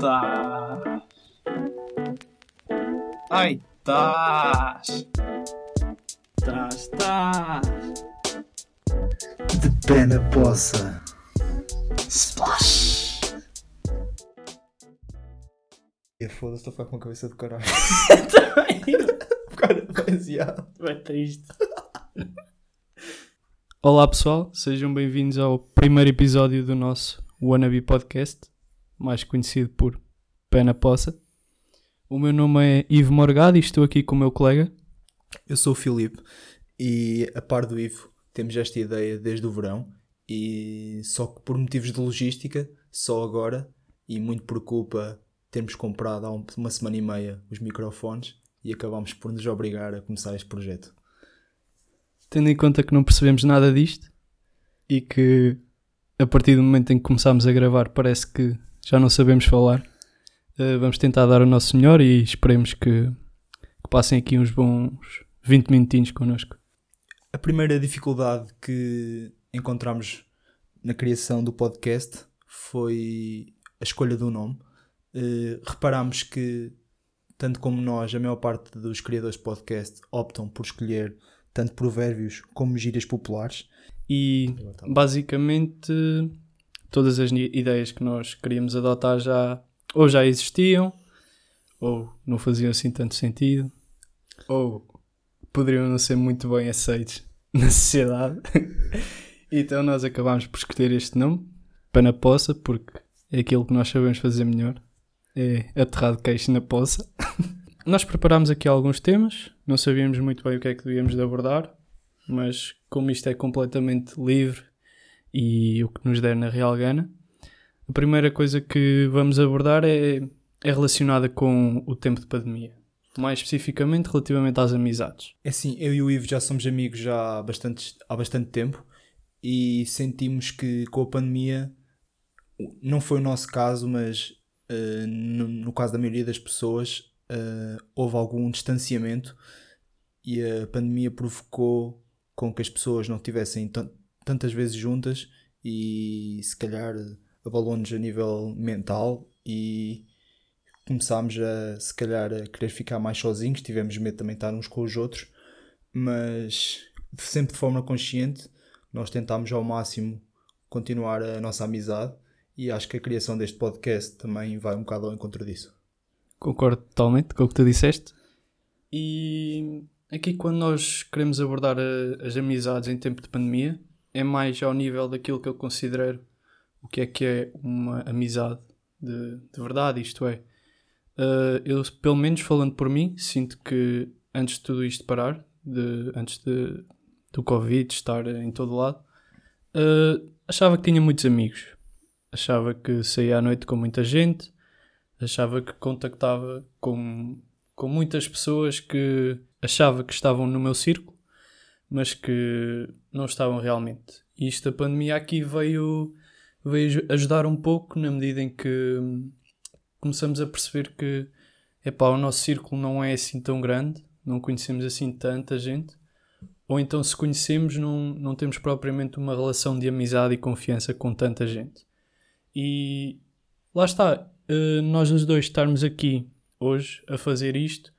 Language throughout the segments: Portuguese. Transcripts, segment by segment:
tá. Ai, estás. Estás, estás. De pé na poça. Splash. E foda-se, estou a ficar com a cabeça de caralho. Também. Cara, baseado. É triste. Olá pessoal, sejam bem-vindos ao primeiro episódio do nosso Wannabe Podcast, mais conhecido por Pé na Poça. O meu nome é Ivo Morgado e estou aqui com o meu colega. Eu sou o Filipe e, a par do Ivo, temos esta ideia desde o verão e só que por motivos de logística, só agora e muito por culpa termos comprado há um- uma semana e meia os microfones e acabámos por nos obrigar a começar este projeto. Tendo em conta que não percebemos nada disto e que a partir do momento em que começámos a gravar parece que já não sabemos falar, eh, vamos tentar dar o nosso melhor e esperemos que, que passem aqui uns bons 20 minutinhos connosco. A primeira dificuldade que encontramos na criação do podcast foi a escolha do nome. Eh, reparámos que, tanto como nós, a maior parte dos criadores de podcast optam por escolher tanto provérbios como gírias populares. E basicamente todas as ideias que nós queríamos adotar já ou já existiam, ou não faziam assim tanto sentido, ou poderiam não ser muito bem aceitos na sociedade. então nós acabámos por escolher este nome, Pé na Poça, porque é aquilo que nós sabemos fazer melhor. É aterrar de queixo na poça. nós preparámos aqui alguns temas, não sabíamos muito bem o que é que devíamos de abordar, mas como isto é completamente livre e o que nos der na real gana, a primeira coisa que vamos abordar é, é relacionada com o tempo de pandemia. Mais especificamente relativamente às amizades. É assim, eu e o Ivo já somos amigos já há bastante, há bastante tempo e sentimos que com a pandemia, não foi o nosso caso, mas eh, no, no caso da maioria das pessoas, eh, houve algum distanciamento e a pandemia provocou com que as pessoas não estivessem tan- tantas vezes juntas e se calhar abalou-nos a nível mental e começámos a se calhar a querer ficar mais sozinhos, tivemos medo também de estar uns com os outros, mas sempre de forma consciente nós tentámos ao máximo continuar a nossa amizade e acho que a criação deste podcast também vai um bocado ao encontro disso. Concordo totalmente com o que tu disseste. E aqui, quando nós queremos abordar a- as amizades em tempo de pandemia, é mais ao nível daquilo que eu considero o que é que é uma amizade de, de verdade. Isto é, eh, eu, pelo menos falando por mim, sinto que antes de tudo isto parar, de, antes de, do Covid estar em todo lado, eh, achava que tinha muitos amigos. Achava que saía à noite com muita gente, achava que contactava com, com muitas pessoas que achava que estavam no meu círculo, mas que não estavam realmente. E isto da pandemia aqui veio, veio aj- ajudar um pouco na medida em que hum, começamos a perceber que epá, o nosso círculo não é assim tão grande, não conhecemos assim tanta gente, ou então se conhecemos não, não temos propriamente uma relação de amizade e confiança com tanta gente. E lá está, eh, nós os dois estarmos aqui hoje a fazer isto,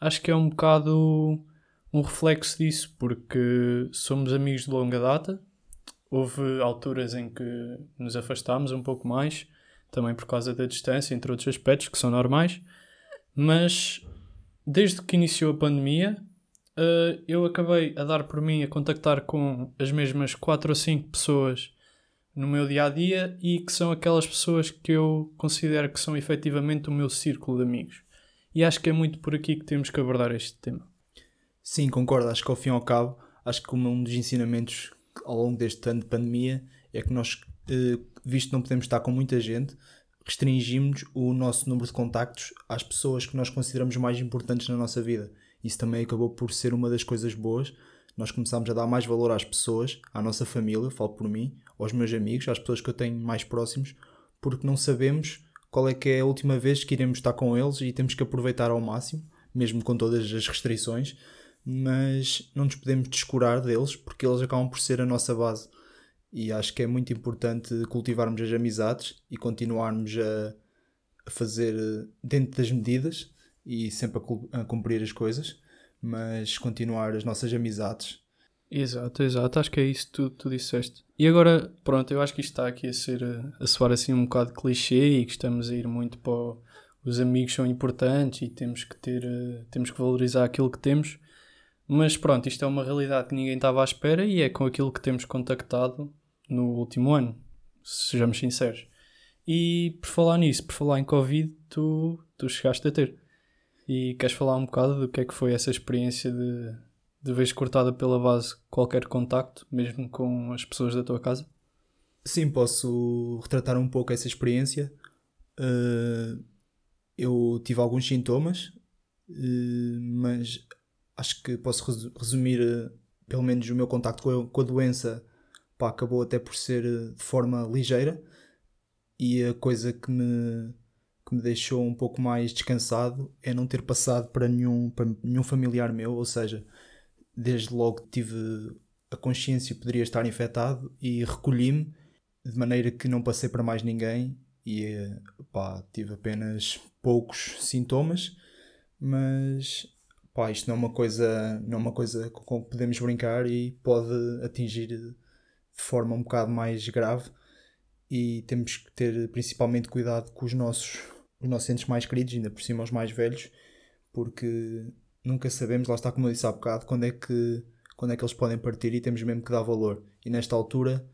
acho que é um bocado um reflexo disso, porque somos amigos de longa data. Houve alturas em que nos afastámos um pouco mais, também por causa da distância, entre outros aspectos que são normais, mas desde que iniciou a pandemia, eh, eu acabei a dar por mim a contactar com as mesmas 4 ou 5 pessoas no meu dia a dia e que são aquelas pessoas que eu considero que são efetivamente o meu círculo de amigos. E acho que é muito por aqui que temos que abordar este tema. Sim, concordo. Acho que ao fim e ao cabo, acho que um dos ensinamentos ao longo deste ano de pandemia é que nós, eh, visto que não podemos estar com muita gente, restringimos o nosso número de contactos às pessoas que nós consideramos mais importantes na nossa vida. Isso também acabou por ser uma das coisas boas. Nós começámos a dar mais valor às pessoas, à nossa família, falo por mim, aos meus amigos, às pessoas que eu tenho mais próximos, porque não sabemos qual é que é a última vez que iremos estar com eles e temos que aproveitar ao máximo, mesmo com todas as restrições, mas não nos podemos descurar deles porque eles acabam por ser a nossa base. E acho que é muito importante cultivarmos as amizades e continuarmos a, a fazer dentro das medidas e sempre a, a cumprir as coisas, mas continuar as nossas amizades. Exato, exato, acho que é isso que tu, tu disseste. E agora, pronto, eu acho que isto está aqui a ser a soar assim um bocado clichê e que estamos a ir muito para o, os amigos são importantes e temos que ter, temos que valorizar aquilo que temos. Mas pronto, isto é uma realidade que ninguém estava à espera e é com aquilo que temos contactado no último ano, sejamos sinceros. E por falar nisso, por falar em Covid, tu, tu chegaste a ter. E queres falar um bocado do que é que foi essa experiência de, de vez cortada pela base qualquer contacto, mesmo com as pessoas da tua casa? Sim, posso retratar um pouco essa experiência. Uh, eu tive alguns sintomas, uh, mas acho que posso resumir uh, pelo menos o meu contacto com a, com a doença pá, acabou até por ser de forma ligeira. E a coisa que me, que me deixou um pouco mais descansado é não ter passado para nenhum, para nenhum familiar meu, ou seja, desde logo tive a consciência que poderia estar infectado e recolhi-me de maneira que não passei para mais ninguém. E pá, tive apenas poucos sintomas, mas pá, isto não é uma coisa, não é uma coisa com que podemos brincar e pode atingir de forma um bocado mais grave e temos que ter principalmente cuidado com os nossos, os nossos entes mais queridos, ainda por cima os mais velhos, porque nunca sabemos, lá está como eu disse há bocado, quando é que, quando é que eles podem partir e temos mesmo que dar valor. E nesta altura,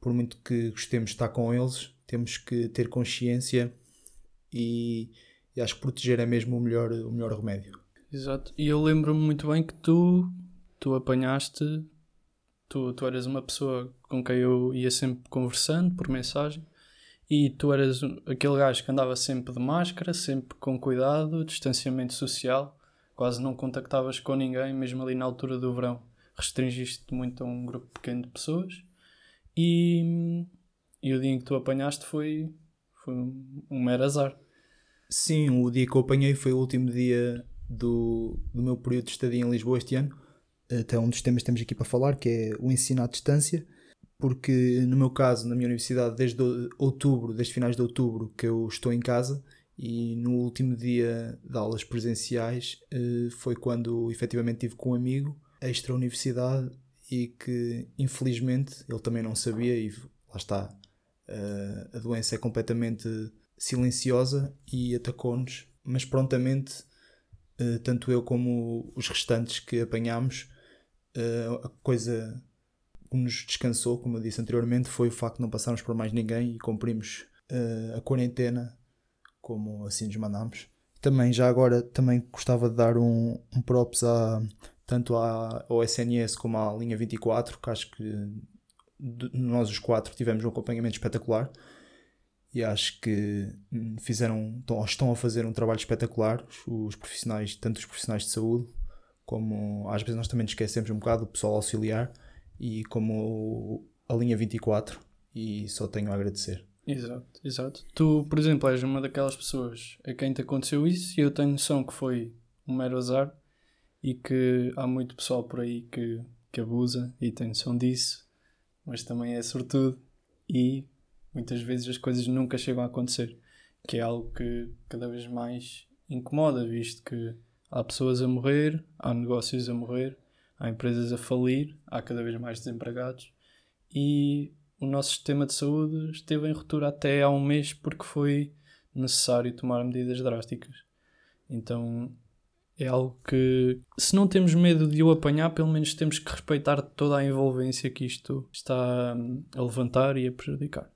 por muito que gostemos de estar com eles, temos que ter consciência e, e acho que proteger é mesmo o melhor, o melhor remédio. Exato. E eu lembro-me muito bem que tu, tu apanhaste, tu, tu eras uma pessoa com quem eu ia sempre conversando por mensagem e tu eras aquele gajo que andava sempre de máscara, sempre com cuidado, distanciamento social quase não contactavas com ninguém, mesmo ali na altura do verão. Restringiste-te muito a um grupo pequeno de pessoas e, e o dia em que tu apanhaste foi, foi um, mero azar. Sim, o dia que eu apanhei foi o último dia do, do meu período de estadia em Lisboa este ano. Até um dos temas que temos aqui para falar, que é o ensino à distância, porque no meu caso, na minha universidade, desde outubro, desde finais de outubro, que eu estou em casa e no último dia de aulas presenciais eh, foi quando efetivamente tive com um amigo extra-universidade e que infelizmente ele também não sabia e lá está eh, a doença é completamente silenciosa e atacou-nos mas prontamente eh, tanto eu como os restantes que apanhámos a coisa que nos descansou como eu disse anteriormente foi o facto de não passarmos por mais ninguém e cumprimos a quarentena como assim nos mandámos. Também, já agora, também gostava de dar um, um props a, tanto ao SNS como à linha 24, que acho que nós os quatro tivemos um acompanhamento espetacular e acho que fizeram, estão, estão a fazer um trabalho espetacular, os profissionais, tanto os profissionais de saúde, como às vezes nós também nos esquecemos um bocado, o pessoal auxiliar e como a linha 24 e só tenho a agradecer. Exato, exato. Tu, por exemplo, és uma daquelas pessoas a quem te aconteceu isso e eu tenho noção que foi um mero azar e que há muito pessoal por aí que, que abusa e tem noção disso, mas também é sortudo e muitas vezes as coisas nunca chegam a acontecer, que é algo que cada vez mais incomoda, visto que há pessoas a morrer, há negócios a morrer, há empresas a falir, há cada vez mais desempregados e o nosso sistema de saúde esteve em ruptura até há um mês porque foi necessário tomar medidas drásticas. Então é algo que, se não temos medo de o apanhar, pelo menos temos que respeitar toda a envolvência que isto está hum, a levantar e a prejudicar.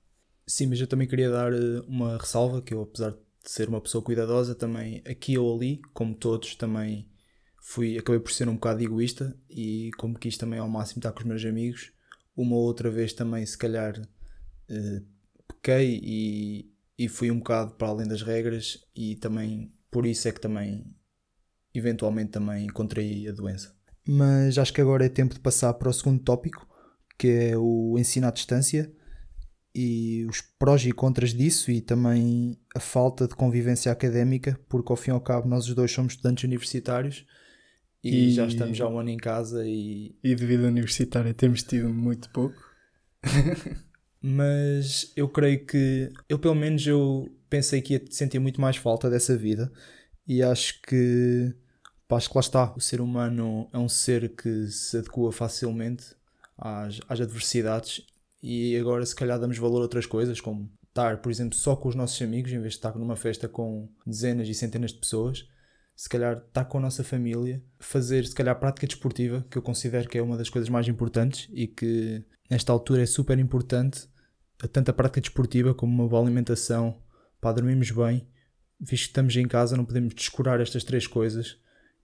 Sim, mas eu também queria dar eh, uma ressalva que eu, apesar de ser uma pessoa cuidadosa, também aqui ou ali, como todos, também fui, acabei por ser um bocado egoísta e como quis também ao máximo estar com os meus amigos uma ou outra vez também, se calhar, uh, pequei e, e fui um bocado para além das regras e também, por isso é que também, eventualmente também encontrei a doença. Mas acho que agora é tempo de passar para o segundo tópico, que é o ensino à distância e os prós e contras disso e também a falta de convivência académica, porque ao fim e ao cabo nós os dois somos estudantes universitários e, e, já estamos já um ano em casa e. E de vida universitária temos tido muito pouco. mas eu creio que eu pelo menos eu pensei que ia sentir muito mais falta dessa vida e acho que pá, acho que lá está, o ser humano é um ser que se adequa facilmente às, às adversidades e agora se calhar damos valor a outras coisas como estar, por exemplo, só com os nossos amigos em vez de estar numa festa com dezenas e centenas de pessoas. Se calhar estar com a nossa família, fazer se calhar prática desportiva, que eu considero que é uma das coisas mais importantes e que nesta altura é super importante, tanto a prática desportiva como uma boa alimentação, para dormirmos bem, visto que estamos em casa não podemos descurar estas três coisas,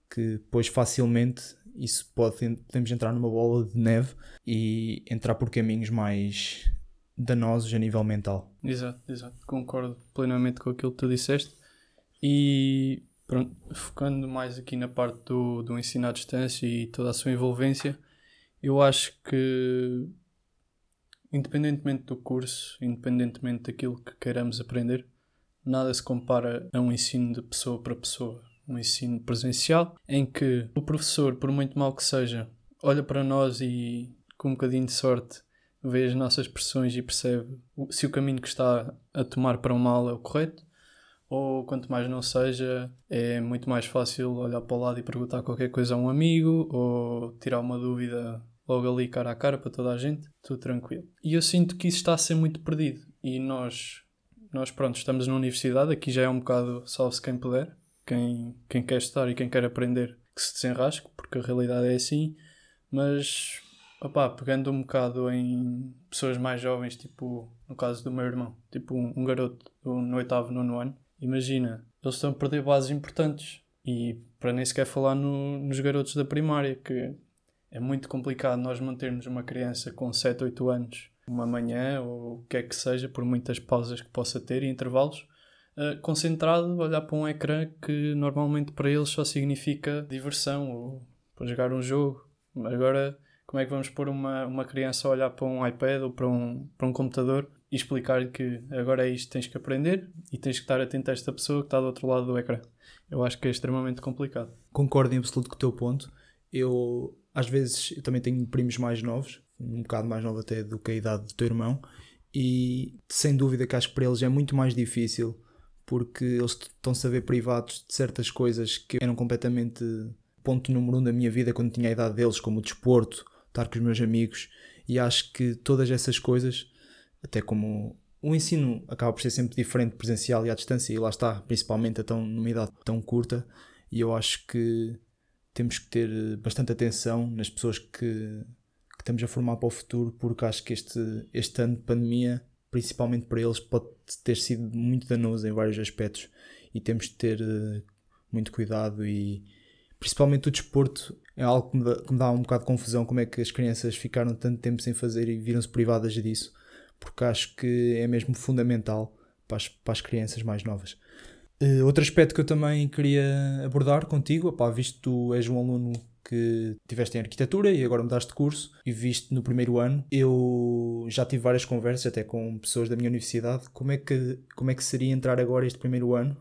que depois facilmente isso pode, podemos entrar numa bola de neve e entrar por caminhos mais danosos a nível mental. Exato, exato. Concordo plenamente com aquilo que tu disseste. E Pronto, focando mais aqui na parte do, do ensino à distância e toda a sua envolvência, eu acho que, independentemente do curso, independentemente daquilo que queiramos aprender, nada se compara a um ensino de pessoa para pessoa. Um ensino presencial em que o professor, por muito mal que seja, olha para nós e, com um bocadinho de sorte, vê as nossas expressões e percebe se o caminho que está a tomar para o mal é o correto ou quanto mais não seja, é muito mais fácil olhar para o lado e perguntar qualquer coisa a um amigo ou tirar uma dúvida logo ali cara a cara para toda a gente, tudo tranquilo. E eu sinto que isso está a ser muito perdido e nós, nós pronto, estamos na universidade, aqui já é um bocado salve-se quem puder, quem, quem quer estar e quem quer aprender que se desenrasque, porque a realidade é assim, mas opá, pegando um bocado em pessoas mais jovens, tipo no caso do meu irmão, tipo um, um garoto no oitavo, nono ano, imagina, eles estão a perder bases importantes. E para nem sequer falar no, nos garotos da primária, que é muito complicado nós mantermos uma criança com 7, 8 anos, uma manhã ou o que é que seja, por muitas pausas que possa ter e intervalos, uh, concentrado olhar para um ecrã que normalmente para eles só significa diversão ou para jogar um jogo. Agora, como é que vamos pôr uma, uma criança a olhar para um iPad ou para um, para um computador e explicar-lhe que agora é isto que tens que aprender e tens que estar atento a esta pessoa que está do outro lado do ecrã. Eu acho que é extremamente complicado. Concordo em absoluto com o teu ponto. Eu, às vezes, eu também tenho primos mais novos, um bocado mais novo até do que a idade do teu irmão, e sem dúvida que acho que para eles é muito mais difícil porque eles estão-se a ver privados de certas coisas que eram completamente ponto número um da minha vida quando tinha a idade deles, como o desporto, estar com os meus amigos, e acho que todas essas coisas até como o ensino acaba por ser sempre diferente presencial e à distância, e lá está, principalmente a tão, numa idade tão curta, e eu acho que temos que ter bastante atenção nas pessoas que, que estamos a formar para o futuro, porque acho que este, este ano de pandemia, principalmente para eles, pode ter sido muito danoso em vários aspectos, e temos de ter eh, muito cuidado e principalmente o desporto é algo que me, dá, que me dá um bocado de confusão como é que as crianças ficaram tanto tempo sem fazer e viram-se privadas disso porque acho que é mesmo fundamental para as, para as crianças mais novas. Uh, outro aspecto que eu também queria abordar contigo, opá, visto que tu és um aluno que tiveste em arquitetura e agora mudaste de curso e viste no primeiro ano, eu já tive várias conversas até com pessoas da minha universidade, como é que, como é que seria entrar agora este primeiro ano,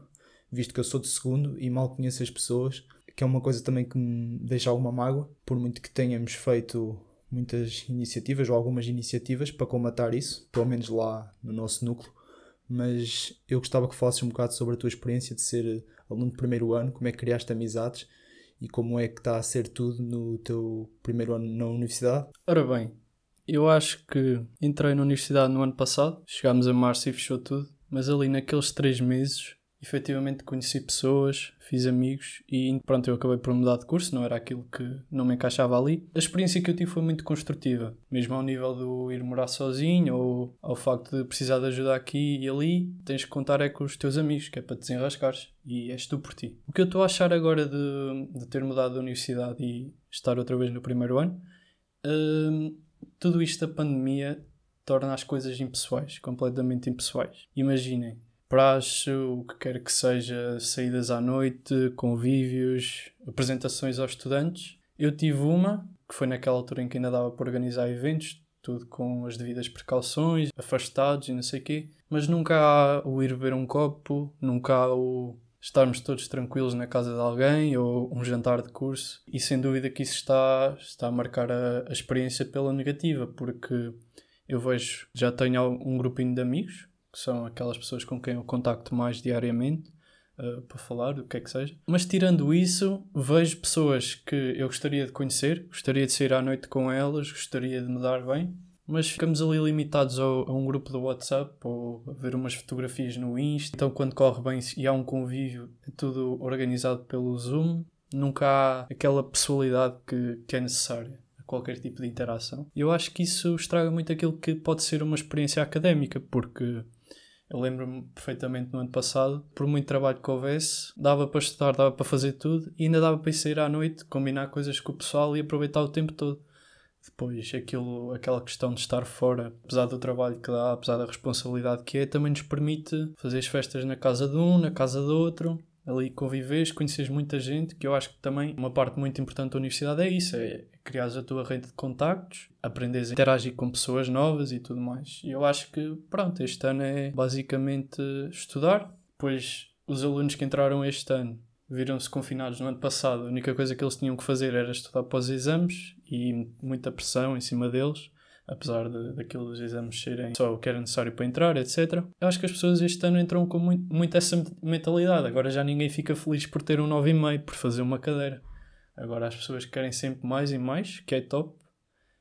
visto que eu sou de segundo e mal conheço as pessoas, que é uma coisa também que me deixa alguma mágoa, por muito que tenhamos feito muitas iniciativas ou algumas iniciativas para combatar isso, pelo menos lá no nosso núcleo. Mas eu gostava que falasses um bocado sobre a tua experiência de ser aluno de primeiro ano, como é que criaste amizades e como é que está a ser tudo no teu primeiro ano na universidade. Ora bem, eu acho que entrei na universidade no ano passado, chegámos a março e fechou tudo, mas ali naqueles três meses efetivamente conheci pessoas, fiz amigos e pronto, eu acabei por mudar de curso, não era aquilo que não me encaixava ali. A experiência que eu tive foi muito construtiva, mesmo ao nível do ir morar sozinho ou ao facto de precisar de ajuda aqui e ali, tens que contar é com os teus amigos, que é para desenrascares e és tu por ti. O que eu estou a achar agora de, de ter mudado da universidade e estar outra vez no primeiro ano, hum, tudo isto da pandemia torna as coisas impessoais, completamente impessoais. Imaginem, praxe, o que quer que seja, saídas à noite, convívios, apresentações aos estudantes. Eu tive uma, que foi naquela altura em que ainda dava para organizar eventos, tudo com as devidas precauções, afastados e não sei o quê, mas nunca há o ir beber um copo, nunca há o estarmos todos tranquilos na casa de alguém ou um jantar de curso e sem dúvida que isso está, está a marcar a, a experiência pela negativa, porque eu vejo, já tenho um grupinho de amigos, que são aquelas pessoas com quem eu contacto mais diariamente uh, para falar, o que é que seja. Mas tirando isso, vejo pessoas que eu gostaria de conhecer, gostaria de sair à noite com elas, gostaria de me dar bem, mas ficamos ali limitados ao, a um grupo do WhatsApp ou a ver umas fotografias no Insta. Então, quando corre bem e há um convívio, é tudo organizado pelo Zoom, nunca há aquela pessoalidade que, que é necessária a qualquer tipo de interação. Eu acho que isso estraga muito aquilo que pode ser uma experiência académica, porque eu lembro-me perfeitamente no ano passado, por muito trabalho que houvesse, dava para estudar, dava para fazer tudo e ainda dava para ir sair à noite, combinar coisas com o pessoal e aproveitar o tempo todo. Depois, aquilo, aquela questão de estar fora, apesar do trabalho que dá, apesar da responsabilidade que é, também nos permite fazer as festas na casa de um, na casa do outro, ali conviveres, conheces muita gente, que eu acho que também uma parte muito importante da universidade é isso, é criar a tua rede de contactos, aprenderes a interagir com pessoas novas e tudo mais. E eu acho que, pronto, este ano é basicamente estudar, pois os alunos que entraram este ano viram-se confinados no ano passado, a única coisa que eles tinham que fazer era estudar para os exames e muita pressão em cima deles apesar de, daqueles exames serem só o que era necessário para entrar, etc. Eu acho que as pessoas este ano entram com muito, muito essa mentalidade. Agora já ninguém fica feliz por ter um 9,5, por fazer uma cadeira. Agora as pessoas querem sempre mais e mais, que é top,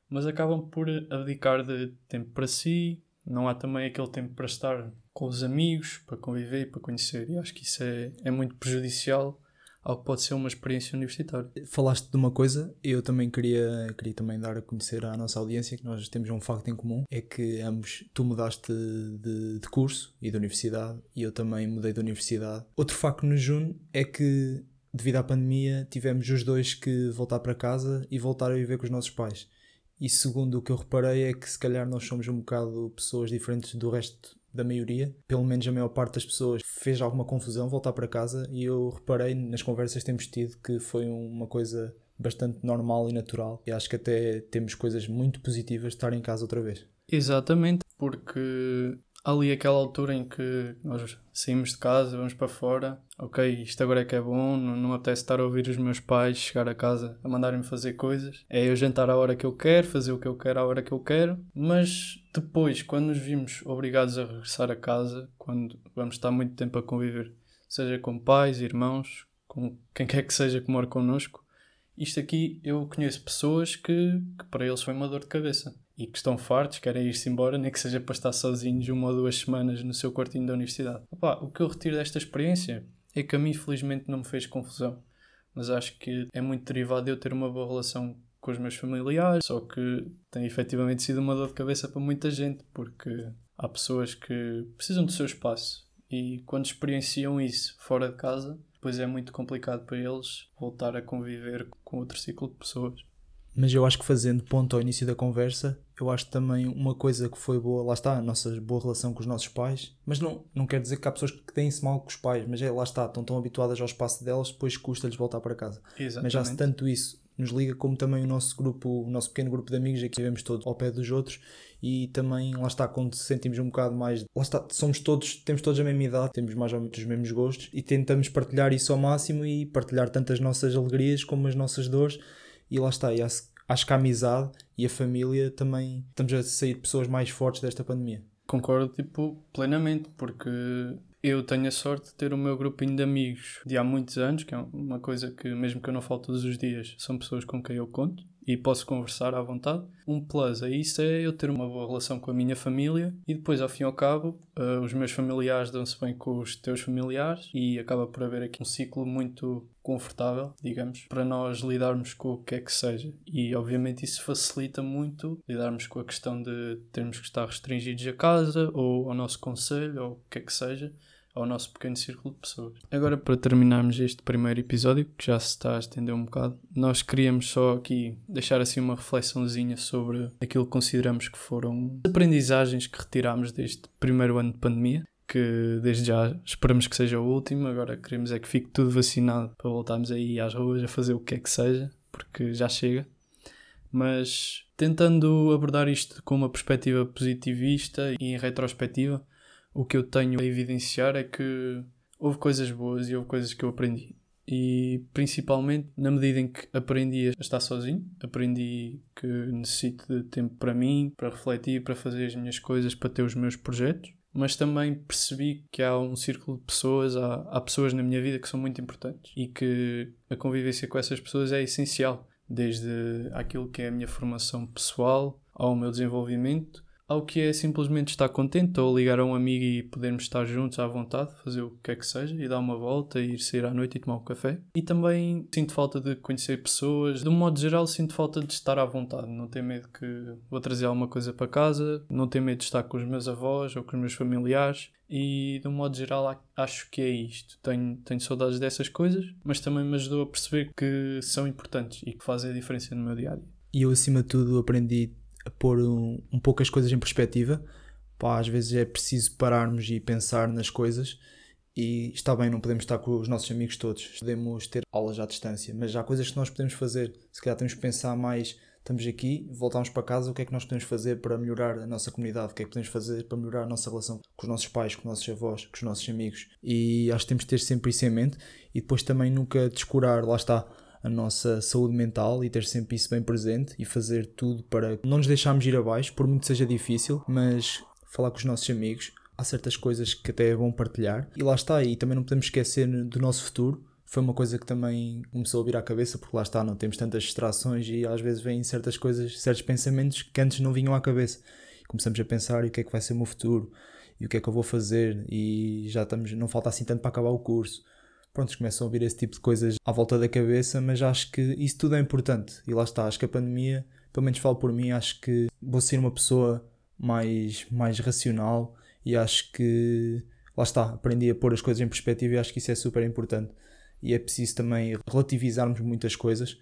mas acabam por abdicar de tempo para si. Não há também aquele tempo para estar com os amigos, para conviver, para conhecer. E acho que isso é, é muito prejudicial ao que pode ser uma experiência universitária. Falaste de uma coisa, eu também queria, queria também dar a conhecer à nossa audiência que nós temos um facto em comum, é que ambos, tu mudaste de, de curso e de universidade e eu também mudei de universidade. Outro facto nos une é que devido à pandemia tivemos os dois que voltar para casa e voltar a viver com os nossos pais. E segundo o que eu reparei é que se calhar nós somos um bocado pessoas diferentes do resto da maioria, pelo menos a maior parte das pessoas fez alguma confusão voltar para casa e eu reparei nas conversas que temos tido que foi uma coisa bastante normal e natural e acho que até temos coisas muito positivas de estar em casa outra vez. Exatamente, porque ali aquela altura em que nós saímos de casa, vamos para fora, ok, isto agora é que é bom, não, não apetece estar a ouvir os meus pais chegar a casa a mandarem-me fazer coisas, é eu jantar à hora que eu quero, fazer o que eu quero à hora que eu quero, mas depois, quando nos vimos obrigados a regressar a casa, quando vamos estar muito tempo a conviver, seja com pais, irmãos, com quem quer que seja que mora connosco, isto aqui eu conheço pessoas que, que para eles foi uma dor de cabeça e que estão fartos, querem ir-se embora, nem que seja para estar sozinhos uma ou duas semanas no seu quartinho da universidade. Opa, o que eu retiro desta experiência é que a mim, felizmente, não me fez confusão, mas acho que é muito derivado de eu ter uma boa relação com os meus familiares, só que tem efetivamente sido uma dor de cabeça para muita gente, porque há pessoas que precisam do seu espaço e quando experienciam isso fora de casa, depois é muito complicado para eles voltar a conviver com outro ciclo de pessoas. Mas eu acho que fazendo ponto ao início da conversa, eu acho também uma coisa que foi boa, lá está, a nossa boa relação com os nossos pais, mas não, não quer dizer que há pessoas que têm-se mal com os pais, mas é, lá está, estão tão habituadas ao espaço delas, depois custa-lhes voltar para casa. Exatamente. Mas já se tanto isso nos liga, como também o nosso grupo, o nosso pequeno grupo de amigos, aqui vivemos todos ao pé dos outros, e também, lá está, quando sentimos um bocado mais, lá está, somos todos, temos todos a mesma idade, temos mais ou menos os mesmos gostos, e tentamos partilhar isso ao máximo e partilhar tanto as nossas alegrias como as nossas dores, e lá está, e acho, acho que a amizade e a família também estamos a sair pessoas mais fortes desta pandemia. Concordo, tipo, plenamente, porque eu tenho a sorte de ter o meu grupinho de amigos de há muitos anos, que é uma coisa que, mesmo que eu não falo todos os dias, são pessoas com quem eu conto e posso conversar à vontade. Um plus a isso é eu ter uma boa relação com a minha família e depois, ao fim e ao cabo, uh, os meus familiares dão-se bem com os teus familiares e acaba por haver aqui um ciclo muito confortável, digamos, para nós lidarmos com o que é que seja. E obviamente isso facilita muito lidarmos com a questão de termos que estar restringidos a casa ou ao nosso conselho ou o que é que seja ao nosso pequeno círculo de pessoas. Agora, para terminarmos este primeiro episódio, que já se está a estender um bocado, nós queríamos só aqui deixar assim uma reflexãozinha sobre aquilo que consideramos que foram as aprendizagens que retirámos deste primeiro ano de pandemia. Que desde já esperamos que seja o último, agora queremos é que fique tudo vacinado para voltarmos aí às ruas a fazer o que é que seja, porque já chega. Mas tentando abordar isto com uma perspectiva positivista e em retrospectiva, o que eu tenho a evidenciar é que houve coisas boas e houve coisas que eu aprendi. e principalmente na medida em que aprendi a estar sozinho, aprendi que necessito de tempo para mim, para refletir, para fazer as minhas coisas, para ter os meus projetos, mas também percebi que há um círculo de pessoas, há, há pessoas na minha vida que são muito importantes e que a convivência com essas pessoas é essencial, desde aquilo que é a minha formação pessoal ao meu desenvolvimento ao que é simplesmente estar contente ou ligar a um amigo e podermos estar juntos à vontade, fazer o que é que seja e dar uma volta, ir sair à noite e tomar um café. E também sinto falta de conhecer pessoas, de um modo geral, sinto falta de estar à vontade, não ter medo que vou trazer alguma coisa para casa, não ter medo de estar com os meus avós ou com os meus familiares. E de um modo geral, acho que é isto. Tenho, tenho saudades dessas coisas, mas também me ajudou a perceber que são importantes e que fazem a diferença no meu dia a dia. E eu, acima de tudo, aprendi a pôr um, um pouco as coisas em perspectiva. Pá, às vezes é preciso pararmos e pensar nas coisas. E está bem, não podemos estar com os nossos amigos todos, podemos ter aulas à distância, mas há coisas que nós podemos fazer. Se calhar temos que pensar mais. Estamos aqui, voltamos para casa, o que é que nós podemos fazer para melhorar a nossa comunidade? O que é que podemos fazer para melhorar a nossa relação com os nossos pais, com os nossos avós, com os nossos amigos? E acho que temos de ter sempre isso em mente e depois também nunca descurar, lá está, a nossa saúde mental e ter sempre isso bem presente e fazer tudo para não nos deixarmos ir abaixo, por muito que seja difícil, mas falar com os nossos amigos. Há certas coisas que até é bom partilhar e lá está, e também não podemos esquecer do nosso futuro. Foi uma coisa que também começou a vir à cabeça, porque lá está, não temos tantas distrações e às vezes vêm certas coisas, certos pensamentos que antes não vinham à cabeça. começamos a pensar: e o que é que vai ser o meu futuro? E o que é que eu vou fazer? E já estamos, não falta assim tanto para acabar o curso pronto, começam a ouvir esse tipo de coisas à volta da cabeça, mas acho que isso tudo é importante. E lá está, acho que a pandemia, pelo menos falo por mim, acho que vou ser uma pessoa mais, mais racional e acho que, lá está, aprendi a pôr as coisas em perspectiva e acho que isso é super importante. E é preciso também relativizarmos muitas coisas,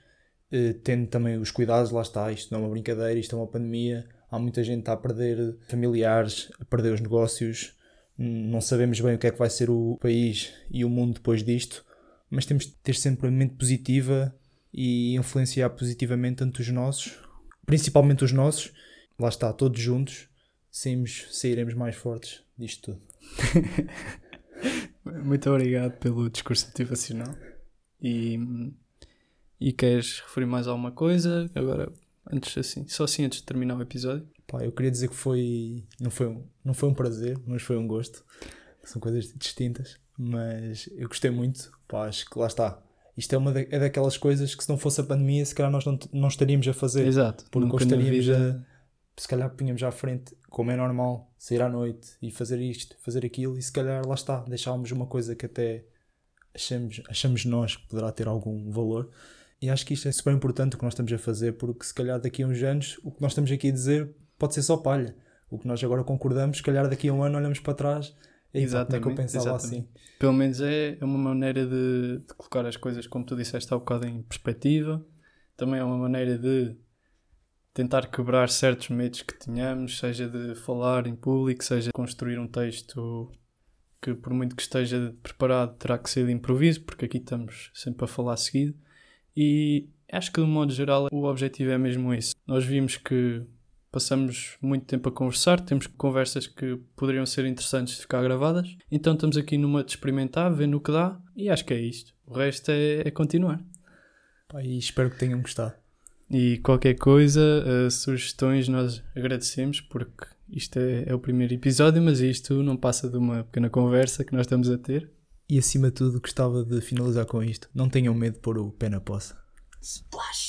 eh, tendo também os cuidados, lá está, isto não é uma brincadeira, isto é uma pandemia, há muita gente a perder familiares, a perder os negócios, não sabemos bem o que é que vai ser o país e o mundo depois disto, mas temos de ter sempre a mente positiva e influenciar positivamente tanto os nossos, principalmente os nossos, lá está, todos juntos, saímos, sairemos mais fortes disto tudo. Muito obrigado pelo discurso motivacional. E, e queres referir mais alguma coisa? Agora, antes assim, só assim antes de terminar o episódio. Pá, eu queria dizer que foi não foi um, não foi um prazer, mas foi um gosto. São coisas distintas, mas eu gostei muito. Pá, acho que lá está. Isto é uma da, é daquelas coisas que se não fosse a pandemia, se calhar nós não, não estaríamos a fazer. Exato. Porque gostaríamos vida... a, se calhar punhamos à frente, como é normal, sair à noite e fazer isto, fazer aquilo, e se calhar lá está, deixávamos uma coisa que até achamos, achamos nós que poderá ter algum valor. E acho que isto é super importante o que nós estamos a fazer, porque se calhar daqui a uns anos o que nós estamos aqui a dizer pode ser só palha. O que nós agora concordamos, se calhar daqui a um ano olhamos para trás e exatamente, é que eu pensava exatamente. assim. Pelo menos é, é uma maneira de, de, colocar as coisas, como tu disseste há um bocado, em perspectiva. Também é uma maneira de tentar quebrar certos medos que tínhamos, seja de falar em público, seja construir um texto que, por muito que esteja preparado, terá que ser de improviso, porque aqui estamos sempre a falar seguido. E acho que, de um modo geral, o objetivo é mesmo isso. Nós vimos que passamos muito tempo a conversar, temos conversas que poderiam ser interessantes de ficar gravadas, então estamos aqui numa de experimentar, ver no que dá e acho que é isto. O resto é, é continuar. Pá, e espero que tenham gostado. E qualquer coisa, uh, sugestões, nós agradecemos porque isto é, é o primeiro episódio, mas isto não passa de uma pequena conversa que nós estamos a ter. E acima de tudo, gostava de finalizar com isto: não tenham medo de pôr o pé na poça. Splash!